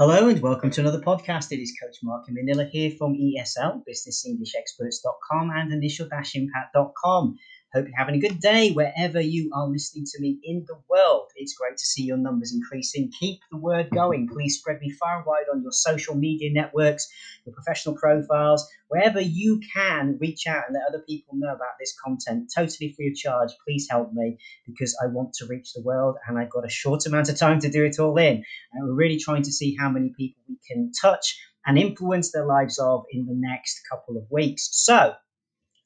Hello and welcome to another podcast. It is Coach Mark Manila here from ESL, businessenglishexperts.com and initial-impact.com. Hope you're having a good day wherever you are listening to me in the world. It's great to see your numbers increasing. Keep the word going. Please spread me far and wide on your social media networks, your professional profiles, wherever you can reach out and let other people know about this content totally free of charge. Please help me because I want to reach the world and I've got a short amount of time to do it all in. And we're really trying to see how many people we can touch and influence their lives of in the next couple of weeks. So,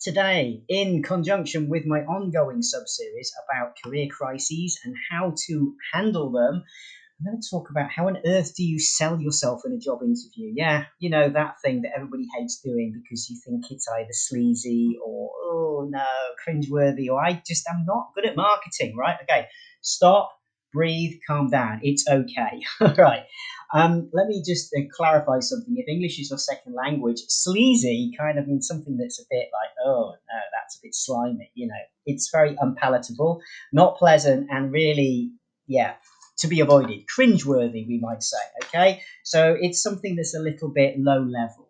today in conjunction with my ongoing sub-series about career crises and how to handle them i'm going to talk about how on earth do you sell yourself in a job interview? Yeah you know that thing that everybody hates doing because you think it's either sleazy or oh no cringeworthy or i just am not good at marketing right? Okay stop breathe calm down. It's okay. All right um, let me just uh, clarify something. If English is your second language, sleazy kind of means something that's a bit like, oh, no, that's a bit slimy. You know, it's very unpalatable, not pleasant, and really, yeah, to be avoided. Cringeworthy, we might say. Okay, so it's something that's a little bit low level,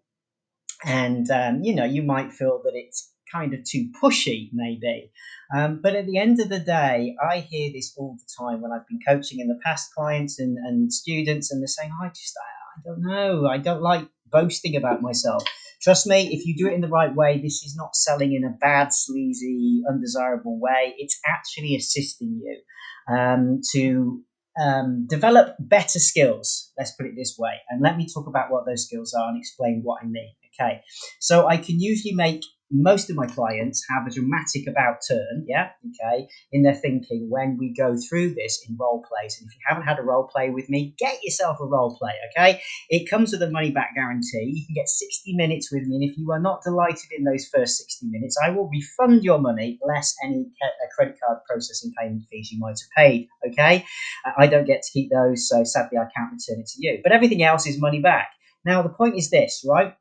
and um, you know, you might feel that it's kind of too pushy, maybe. Um, but at the end of the day, I hear this all the time when I've been coaching in the past clients and, and students, and they're saying, oh, I just, I, I don't know, I don't like boasting about myself. Trust me, if you do it in the right way, this is not selling in a bad, sleazy, undesirable way. It's actually assisting you um, to um, develop better skills. Let's put it this way. And let me talk about what those skills are and explain what I mean. Okay. So I can usually make most of my clients have a dramatic about turn, yeah, okay, in their thinking when we go through this in role plays. And if you haven't had a role play with me, get yourself a role play, okay? It comes with a money back guarantee. You can get 60 minutes with me, and if you are not delighted in those first 60 minutes, I will refund your money less any uh, credit card processing payment fees you might have paid, okay? Uh, I don't get to keep those, so sadly I can't return it to you. But everything else is money back. Now, the point is this, right?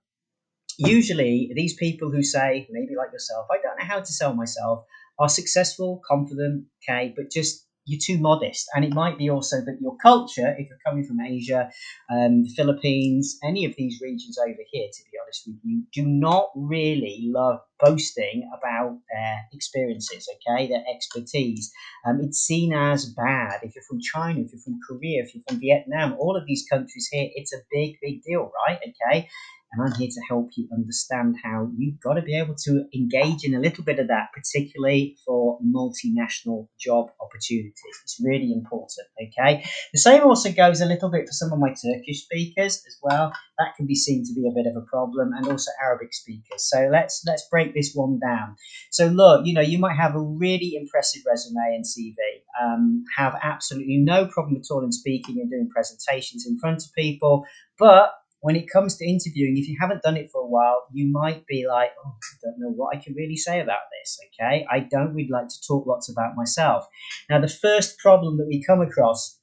Usually these people who say, maybe like yourself, I don't know how to sell myself, are successful, confident, okay, but just you're too modest. And it might be also that your culture, if you're coming from Asia, um, the Philippines, any of these regions over here, to be honest with you, do not really love boasting about their experiences, okay, their expertise. Um, it's seen as bad. If you're from China, if you're from Korea, if you're from Vietnam, all of these countries here, it's a big, big deal, right? Okay and I'm here to help you understand how you've got to be able to engage in a little bit of that, particularly for multinational job opportunities. It's really important, okay? The same also goes a little bit for some of my Turkish speakers as well. That can be seen to be a bit of a problem, and also Arabic speakers. So let's let's break this one down. So look, you know, you might have a really impressive resume and CV, um, have absolutely no problem at all in speaking and doing presentations in front of people, but when it comes to interviewing, if you haven't done it for a while, you might be like, oh, I don't know what I can really say about this. Okay. I don't really like to talk lots about myself. Now, the first problem that we come across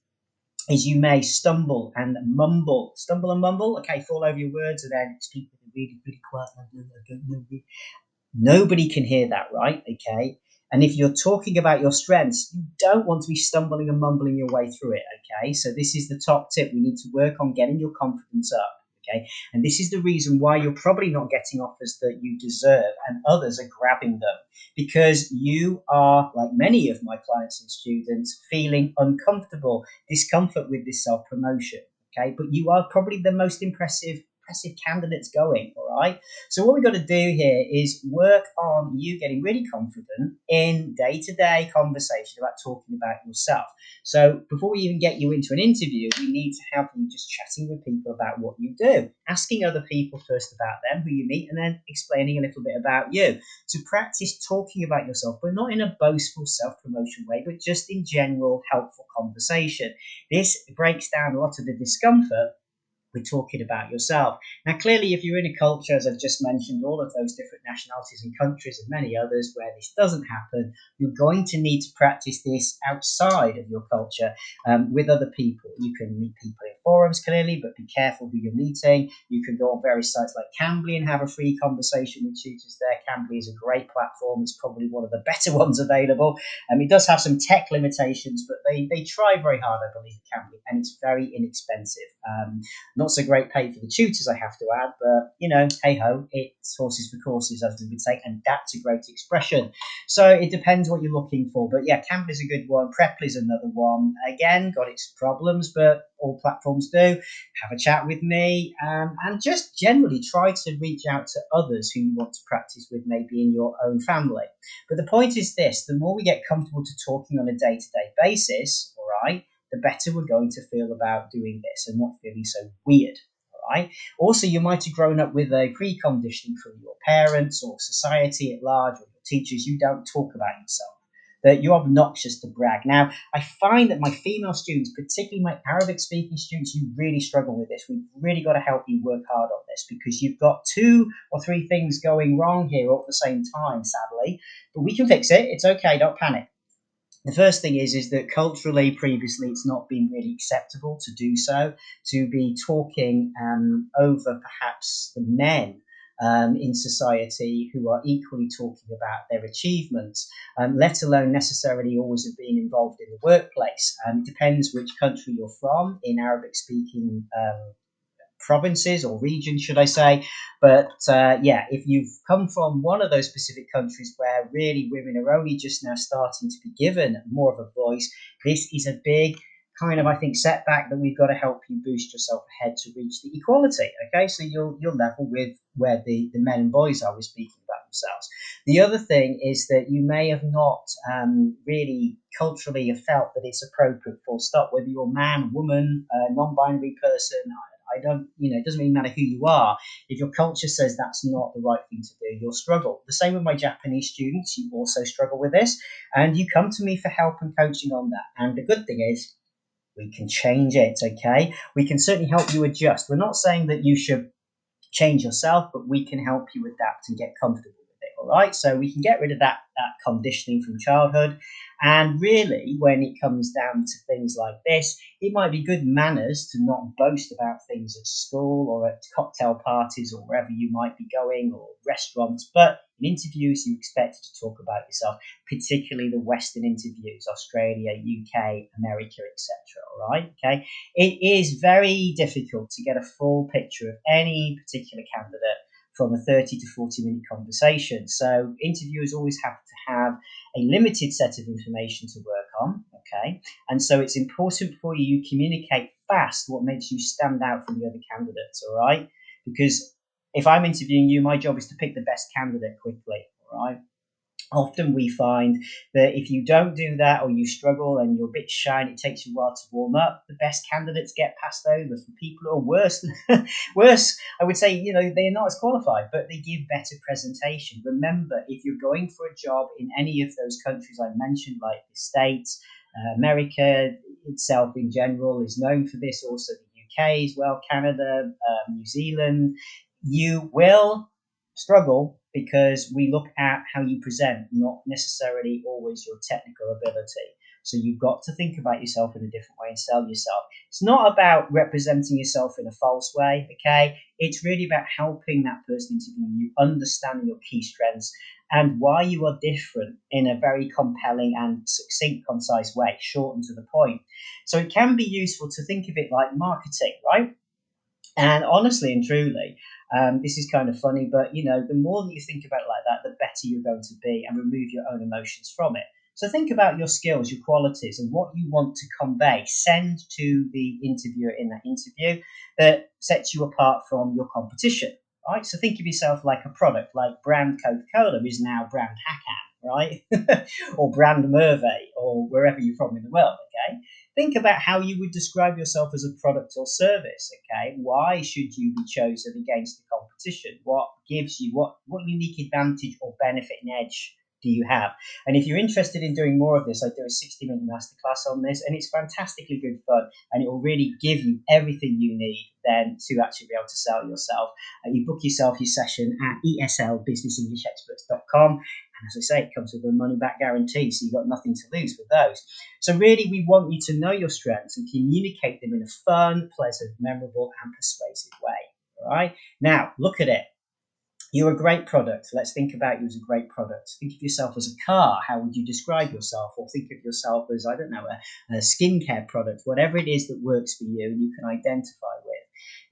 is you may stumble and mumble. Stumble and mumble. Okay. Fall over your words and then speak really, really quiet. Nobody can hear that, right? Okay. And if you're talking about your strengths, you don't want to be stumbling and mumbling your way through it. Okay. So this is the top tip. We need to work on getting your confidence up. Okay. And this is the reason why you're probably not getting offers that you deserve and others are grabbing them because you are, like many of my clients and students, feeling uncomfortable, discomfort with this self promotion. Okay. But you are probably the most impressive candidates going. All right. So what we've got to do here is work on you getting really confident in day to day conversation about talking about yourself. So before we even get you into an interview, we need to have you just chatting with people about what you do, asking other people first about them, who you meet, and then explaining a little bit about you. To practice talking about yourself, but not in a boastful self promotion way, but just in general helpful conversation. This breaks down a lot of the discomfort we're talking about yourself. Now, clearly, if you're in a culture, as I've just mentioned, all of those different nationalities and countries and many others where this doesn't happen, you're going to need to practice this outside of your culture um, with other people. You can meet people in forums, clearly, but be careful who you're meeting. You can go on various sites like Cambly and have a free conversation with tutors there. Cambly is a great platform. It's probably one of the better ones available. Um, it does have some tech limitations, but they, they try very hard, I believe, Cambly, and it's very inexpensive. Um, not so great pay for the tutors, I have to add, but you know, hey ho, it's horses for courses, as we say, and that's a great expression. So it depends what you're looking for. But yeah, is a good one. Preply is another one. Again, got its problems, but all platforms do. Have a chat with me um, and just generally try to reach out to others who you want to practice with, maybe in your own family. But the point is this the more we get comfortable to talking on a day to day basis, all right, the better we're going to feel about doing this and not feeling so weird. All right. Also, you might have grown up with a preconditioning from your parents or society at large or your teachers. You don't talk about yourself that you're obnoxious to brag. Now, I find that my female students, particularly my Arabic speaking students, you really struggle with this. We've really got to help you work hard on this because you've got two or three things going wrong here all at the same time, sadly. But we can fix it. It's okay. Don't panic. The first thing is is that culturally, previously, it's not been really acceptable to do so, to be talking um, over perhaps the men um, in society who are equally talking about their achievements, um, let alone necessarily always have been involved in the workplace. Um, it depends which country you're from. In Arabic speaking um, provinces or regions, should I say. But uh, yeah, if you've come from one of those specific countries where really women are only just now starting to be given more of a voice, this is a big kind of I think setback that we've got to help you boost yourself ahead to reach the equality. Okay, so you'll you'll level with where the, the men and boys are with speaking about themselves. The other thing is that you may have not um, really culturally have felt that it's appropriate for stop whether you're man, woman, uh, non-binary person. I, I don't, you know, it doesn't really matter who you are. If your culture says that's not the right thing to do, you'll struggle. The same with my Japanese students, you also struggle with this, and you come to me for help and coaching on that. And the good thing is, we can change it, okay? We can certainly help you adjust. We're not saying that you should change yourself, but we can help you adapt and get comfortable with it, all right? So we can get rid of that, that conditioning from childhood and really, when it comes down to things like this, it might be good manners to not boast about things at school or at cocktail parties or wherever you might be going or restaurants. But in interviews, you expect to talk about yourself, particularly the Western interviews, Australia, UK, America, etc. All right, okay. It is very difficult to get a full picture of any particular candidate from a 30 to 40 minute conversation. So interviewers always have to have a limited set of information to work on. Okay. And so it's important for you you communicate fast what makes you stand out from the other candidates. All right. Because if I'm interviewing you, my job is to pick the best candidate quickly. Right often we find that if you don't do that or you struggle and you're a bit shy and it takes you a while to warm up, the best candidates get passed over for people who are worse. worse, I would say, you know, they're not as qualified, but they give better presentation. Remember, if you're going for a job in any of those countries I mentioned, like the States, uh, America itself in general is known for this, also the UK as well, Canada, um, New Zealand, you will struggle because we look at how you present, not necessarily always your technical ability. So you've got to think about yourself in a different way and sell yourself. It's not about representing yourself in a false way, okay? It's really about helping that person interviewing you understand your key strengths and why you are different in a very compelling and succinct, concise way, short and to the point. So it can be useful to think of it like marketing, right? And honestly and truly, um, this is kind of funny, but you know, the more that you think about it like that, the better you're going to be and remove your own emotions from it. So think about your skills, your qualities, and what you want to convey. Send to the interviewer in that interview that sets you apart from your competition. Right? So think of yourself like a product, like brand Coca-Cola is now brand Hakan, right? or brand Merve, or wherever you're from in the world. Okay think about how you would describe yourself as a product or service. Okay, why should you be chosen against the competition? What gives you what what unique advantage or benefit and edge do you have? And if you're interested in doing more of this, I do a 60 minute masterclass on this, and it's fantastically good fun, and it will really give you everything you need then to actually be able to sell yourself. Uh, you book yourself your session at eslbusinessenglishexperts.com. And as I say, it comes with a money back guarantee, so you've got nothing to lose with those. So, really, we want you to know your strengths and communicate them in a fun, pleasant, memorable, and persuasive way. All right. Now, look at it you're a great product. Let's think about you as a great product. Think of yourself as a car. How would you describe yourself? Or think of yourself as, I don't know, a, a skincare product, whatever it is that works for you and you can identify with.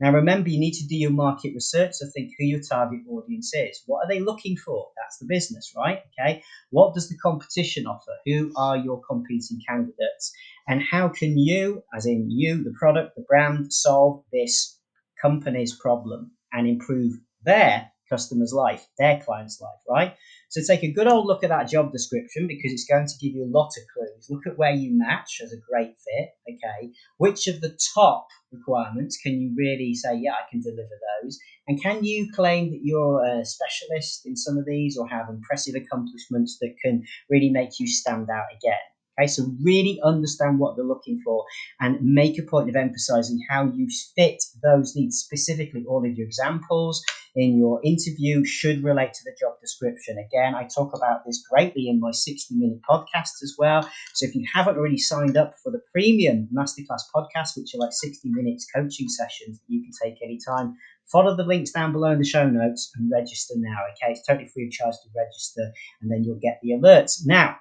Now, remember, you need to do your market research to think who your target audience is. What are they looking for? That's the business, right? Okay. What does the competition offer? Who are your competing candidates? And how can you, as in you, the product, the brand, solve this company's problem and improve their customer's life, their client's life, right? So take a good old look at that job description because it's going to give you a lot of clues. Look at where you match as a great fit. Okay. Which of the top requirements can you really say, yeah, I can deliver those? And can you claim that you're a specialist in some of these or have impressive accomplishments that can really make you stand out again? Okay, so really understand what they're looking for and make a point of emphasizing how you fit those needs specifically. All of your examples in your interview should relate to the job description. Again, I talk about this greatly in my 60 minute podcast as well. So if you haven't already signed up for the premium masterclass podcast, which are like 60 minutes coaching sessions that you can take anytime, follow the links down below in the show notes and register now. Okay, it's totally free of charge to register, and then you'll get the alerts. Now,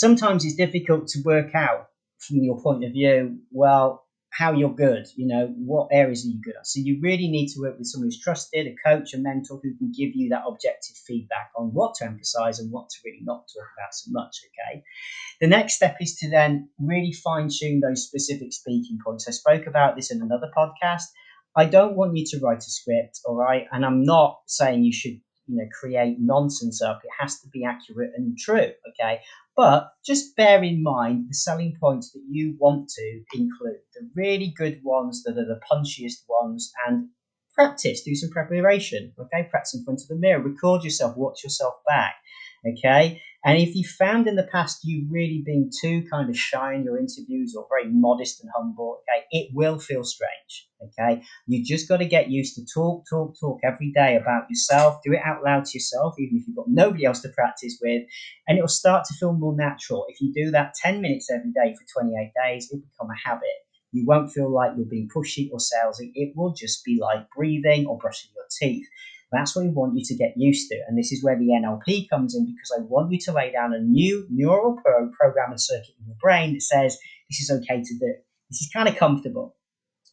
sometimes it's difficult to work out from your point of view, well, how you're good, you know, what areas are you good at. So you really need to work with someone who's trusted, a coach, a mentor who can give you that objective feedback on what to emphasize and what to really not talk about so much, okay? The next step is to then really fine tune those specific speaking points. I spoke about this in another podcast. I don't want you to write a script, all right? And I'm not saying you should you know create nonsense up it has to be accurate and true okay but just bear in mind the selling points that you want to include the really good ones that are the punchiest ones and practice do some preparation okay? Practice in front of the mirror record yourself watch yourself back okay and if you found in the past you've really been too kind of shy in your interviews or very modest and humble, okay, it will feel strange. Okay. You just got to get used to talk, talk, talk every day about yourself. Do it out loud to yourself, even if you've got nobody else to practice with, and it will start to feel more natural. If you do that 10 minutes every day for 28 days, it'll become a habit. You won't feel like you're being pushy or salesy. It will just be like breathing or brushing your teeth. That's what we want you to get used to. And this is where the NLP comes in because I want you to lay down a new neural pro- program and circuit in your brain that says this is okay to do. This is kind of comfortable.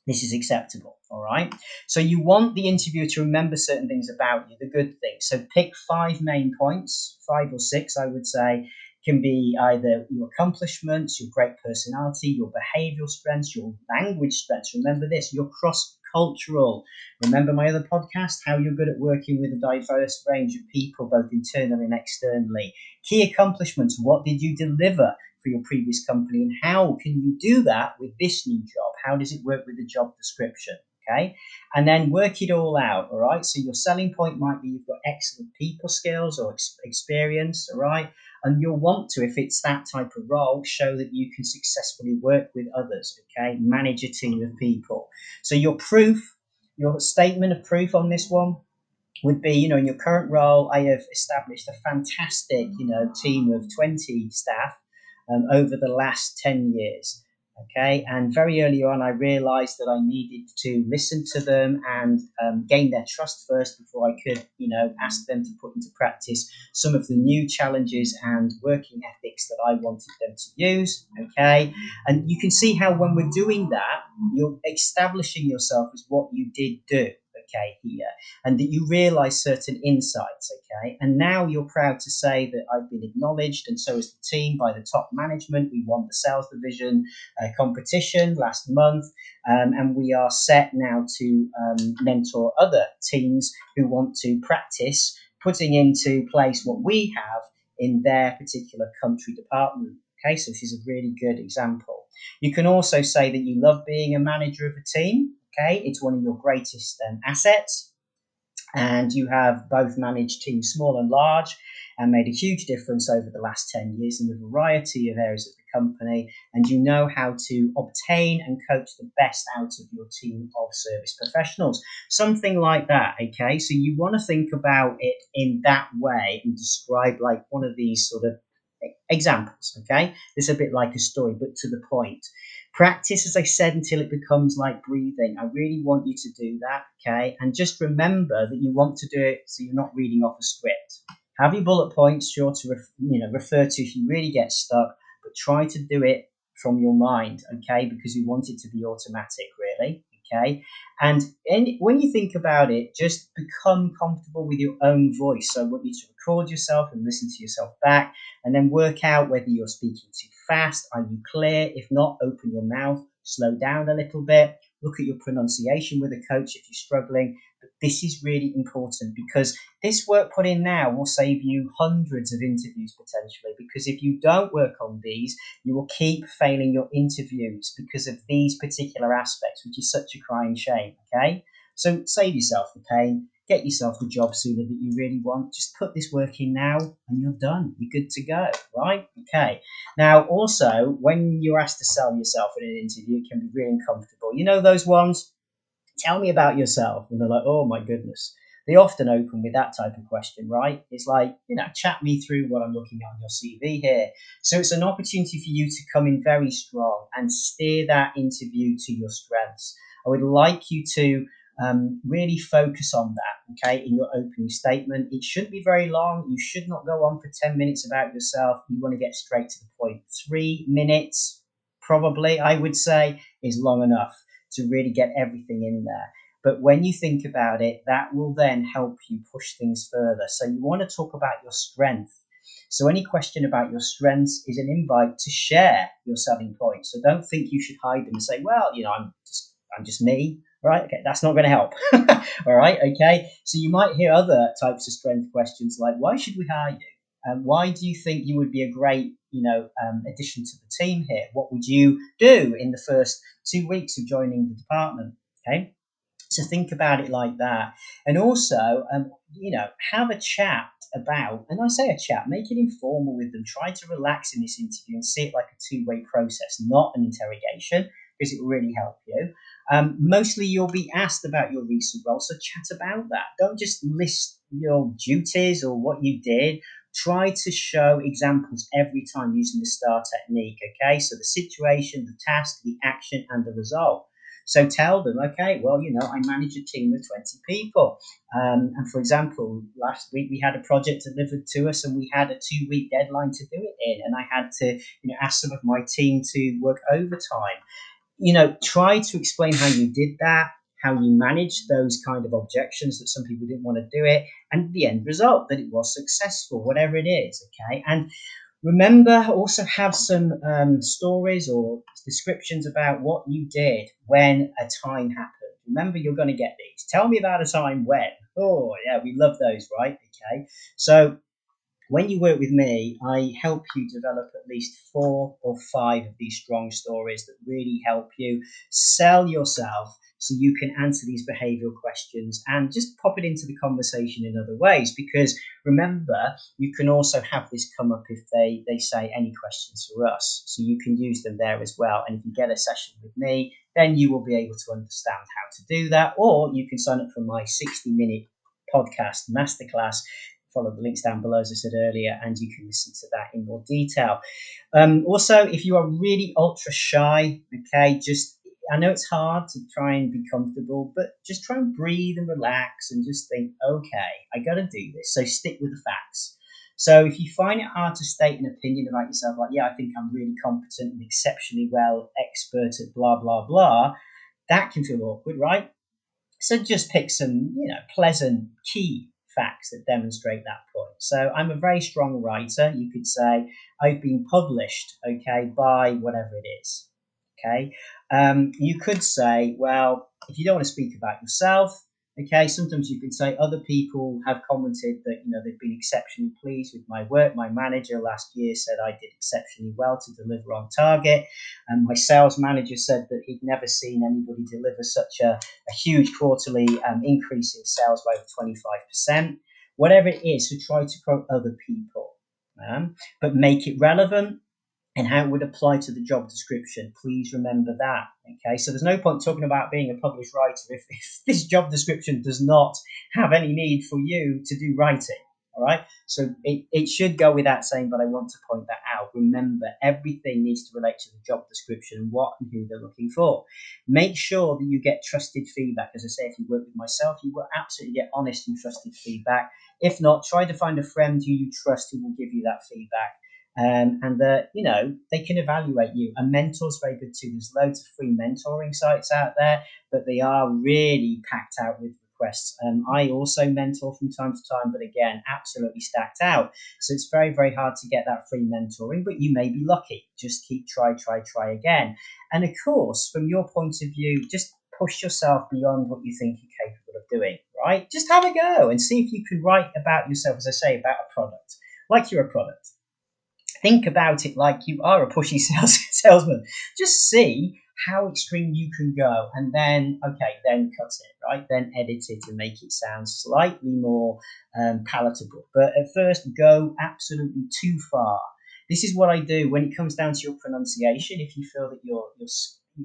This is acceptable. All right. So you want the interviewer to remember certain things about you, the good things. So pick five main points, five or six, I would say, can be either your accomplishments, your great personality, your behavioral strengths, your language strengths. Remember this, your cross cultural. Remember my other podcast, how you're good at working with a diverse range of people, both internally and externally. Key accomplishments, what did you deliver for your previous company, and how can you do that with this new job? How does it work with the job description? Okay, and then work it all out. All right, so your selling point might be you've got excellent people skills or ex- experience. All right, and you'll want to, if it's that type of role, show that you can successfully work with others. Okay, manage a team of people. So your proof, your statement of proof on this one would be, you know, in your current role, I have established a fantastic, you know, team of 20 staff um, over the last 10 years. Okay, and very early on, I realized that I needed to listen to them and um, gain their trust first before I could, you know, ask them to put into practice some of the new challenges and working ethics that I wanted them to use. Okay, and you can see how when we're doing that, you're establishing yourself as what you did do okay, here, and that you realize certain insights, okay, and now you're proud to say that I've been acknowledged, and so is the team by the top management. We won the sales division uh, competition last month, um, and we are set now to um, mentor other teams who want to practice putting into place what we have in their particular country department. Okay, so this is a really good example. You can also say that you love being a manager of a team. Okay, it's one of your greatest um, assets, and you have both managed teams small and large and made a huge difference over the last 10 years in a variety of areas of the company. And you know how to obtain and coach the best out of your team of service professionals. Something like that, okay? So you want to think about it in that way and describe like one of these sort of examples, okay? it's a bit like a story, but to the point. Practice, as I said, until it becomes like breathing. I really want you to do that, okay? And just remember that you want to do it so you're not reading off a script. Have your bullet points sure to ref, you know refer to if you really get stuck, but try to do it from your mind, okay? Because you want it to be automatic, really okay? And any, when you think about it just become comfortable with your own voice. So i want you to record yourself and listen to yourself back and then work out whether you're speaking too fast are you clear? If not open your mouth slow down a little bit look at your pronunciation with a coach if you're struggling but this is really important because this work put in now will save you hundreds of interviews potentially. Because if you don't work on these, you will keep failing your interviews because of these particular aspects, which is such a crying shame. Okay, so save yourself the pain. Get yourself the job sooner that you really want. Just put this work in now and you're done. You're good to go, right? Okay. Now, also, when you're asked to sell yourself in an interview, it can be really uncomfortable. You know those ones tell me about yourself. And they're like, oh my goodness. They often open with that type of question, right? It's like, you know, chat me through what I'm looking at on your CV here. So it's an opportunity for you to come in very strong and steer that interview to your strengths. I would like you to um, really focus on that, okay, in your opening statement. It shouldn't be very long. You should not go on for 10 minutes about yourself. You want to get straight to the point. Three minutes, probably, I would say, is long enough to really get everything in there. But when you think about it, that will then help you push things further. So you want to talk about your strength. So any question about your strengths is an invite to share your selling points. So don't think you should hide them and say, well, you know, I'm just I'm just me. Right? Okay, that's not going to help. All right, okay. So you might hear other types of strength questions like, why should we hire you? Um, why do you think you would be a great, you know, um, addition to the team here? What would you do in the first two weeks of joining the department? Okay, so think about it like that, and also, um, you know, have a chat about, and I say a chat, make it informal with them. Try to relax in this interview and see it like a two-way process, not an interrogation, because it will really help you. Um, mostly, you'll be asked about your recent role, so chat about that. Don't just list your duties or what you did try to show examples every time using the STAR technique. Okay, so the situation, the task, the action, and the result. So tell them, okay, well, you know, I manage a team of 20 people. Um, and for example, last week we had a project delivered to us and we had a two week deadline to do it in. And I had to, you know, ask some of my team to work overtime. You know, try to explain how you did that how you managed those kind of objections that some people didn't want to do it, and the end result that it was successful, whatever it is. Okay, and remember also have some um, stories or descriptions about what you did when a time happened. Remember, you're going to get these. Tell me about a time when. Oh, yeah, we love those, right? Okay, so when you work with me, I help you develop at least four or five of these strong stories that really help you sell yourself so you can answer these behavioral questions and just pop it into the conversation in other ways. Because remember you can also have this come up if they they say any questions for us so you can use them there as well. And if you get a session with me then you will be able to understand how to do that or you can sign up for my 60 minute podcast masterclass follow the links down below, as I said earlier, and you can listen to that in more detail. Um, also, if you are really ultra shy, okay, just I know it's hard to try and be comfortable, but just try and breathe and relax and just think, okay, I got to do this. So stick with the facts. So if you find it hard to state an opinion about yourself, like, yeah, I think I'm really competent and exceptionally well expert at blah, blah, blah, that can feel awkward, right? So just pick some, you know, pleasant key facts that demonstrate that point. So I'm a very strong writer. You could say I've been published, okay, by whatever it is. Okay. Um, you could say, well, if you don't want to speak about yourself, okay, sometimes you can say other people have commented that you know they've been exceptionally pleased with my work. My manager last year said I did exceptionally well to deliver on target, and my sales manager said that he'd never seen anybody deliver such a, a huge quarterly um, increase in sales by twenty five percent. Whatever it is, so try to quote other people, um, but make it relevant and how it would apply to the job description. Please remember that. Okay, so there's no point talking about being a published writer if, if this job description does not have any need for you to do writing. All right. So it, it should go without saying, but I want to point that out. Remember, everything needs to relate to the job description, and what and who they're looking for. Make sure that you get trusted feedback. As I say, if you work with myself, you will absolutely get honest and trusted feedback. If not, try to find a friend who you trust who will give you that feedback. Um, and that you know they can evaluate you. A mentor's very good too. There's loads of free mentoring sites out there, but they are really packed out with requests. Um, I also mentor from time to time, but again, absolutely stacked out. So it's very, very hard to get that free mentoring, but you may be lucky. Just keep try, try, try again. And of course, from your point of view, just push yourself beyond what you think you're capable of doing, right? Just have a go and see if you can write about yourself, as I say, about a product, like you're a product. Think about it like you are a pushy sales, salesman. Just see how extreme you can go and then okay then cut it right? Then edit it and make it sound slightly more um, palatable. But at first go absolutely too far. This is what i do when it comes down to your pronunciation. If you feel that you're, you're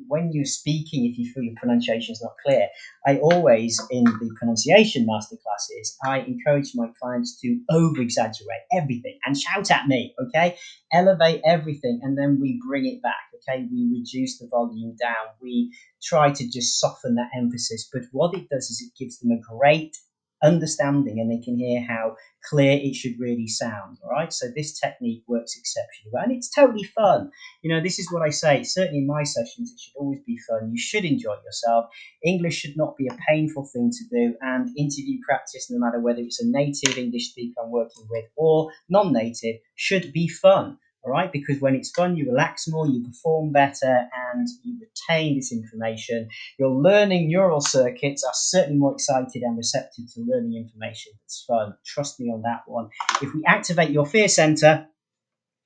when you're speaking, if you feel your pronunciation is not clear, I always, in the pronunciation masterclasses, I encourage my clients to over exaggerate everything and shout at me, okay? Elevate everything and then we bring it back, okay? We reduce the volume down. We try to just soften that emphasis. But what it does is it gives them a great understanding and they can hear how clear it should really sound. All right. So this technique works exceptionally well and it's totally fun. You know, this is what I say. Certainly in my sessions, it should always be fun. You should enjoy yourself. English should not be a painful thing to do. And interview practice, no matter whether it's a native English speaker I'm working with or non native, should be fun all right? Because when it's fun, you relax more, you perform better, and you retain this information. Your learning neural circuits are certainly more excited and receptive to learning information that's fun. Trust me on that one. If we activate your fear center,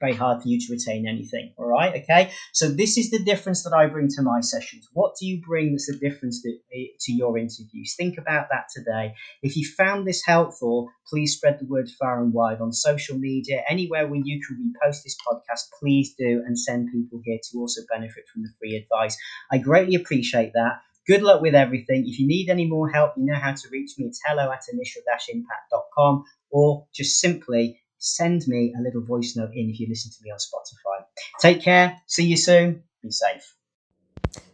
very hard for you to retain anything. All right, okay. So this is the difference that I bring to my sessions. What do you bring that's the difference to, eh, to your interviews? Think about that today. If you found this helpful, please spread the word far and wide on social media, anywhere where you can repost this podcast. Please do and send people here to also benefit from the free advice. I greatly appreciate that. Good luck with everything. If you need any more help, you know how to reach me. It's hello at initial-impact.com or just simply send me a little voice note in if you listen to me on Spotify. Take care. See you soon. Be safe.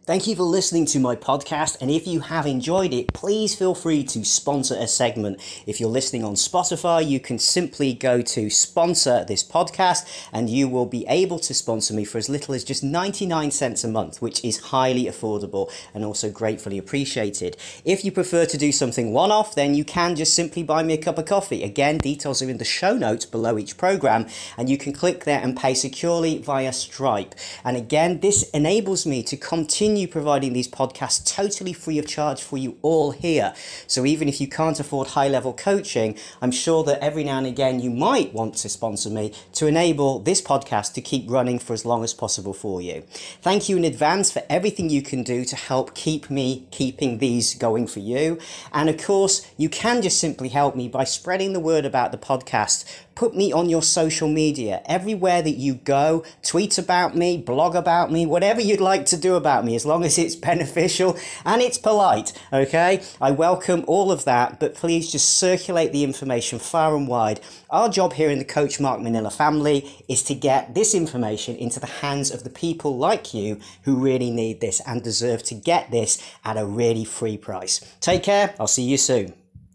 Thank you for listening to my podcast. And if you have enjoyed it, please feel free to sponsor a segment. If you're listening on Spotify, you can simply go to sponsor this podcast and you will be able to sponsor me for as little as just 99 cents a month, which is highly affordable and also gratefully appreciated. If you prefer to do something one off, then you can just simply buy me a cup of coffee. Again, details are in the show notes below each program and you can click there and pay securely via Stripe. And again, this enables me to continue continue providing these podcasts totally free of charge for you all here. So even if you can't afford high level coaching, I'm sure that every now and again you might want to sponsor me to enable this podcast to keep running for as long as possible for you. Thank you in advance for everything you can do to help keep me keeping these going for you. And of course, you can just simply help me by spreading the word about the podcast Put me on your social media. Everywhere that you go, tweet about me, blog about me, whatever you'd like to do about me, as long as it's beneficial and it's polite, okay? I welcome all of that, but please just circulate the information far and wide. Our job here in the Coach Mark Manila family is to get this information into the hands of the people like you who really need this and deserve to get this at a really free price. Take care. I'll see you soon.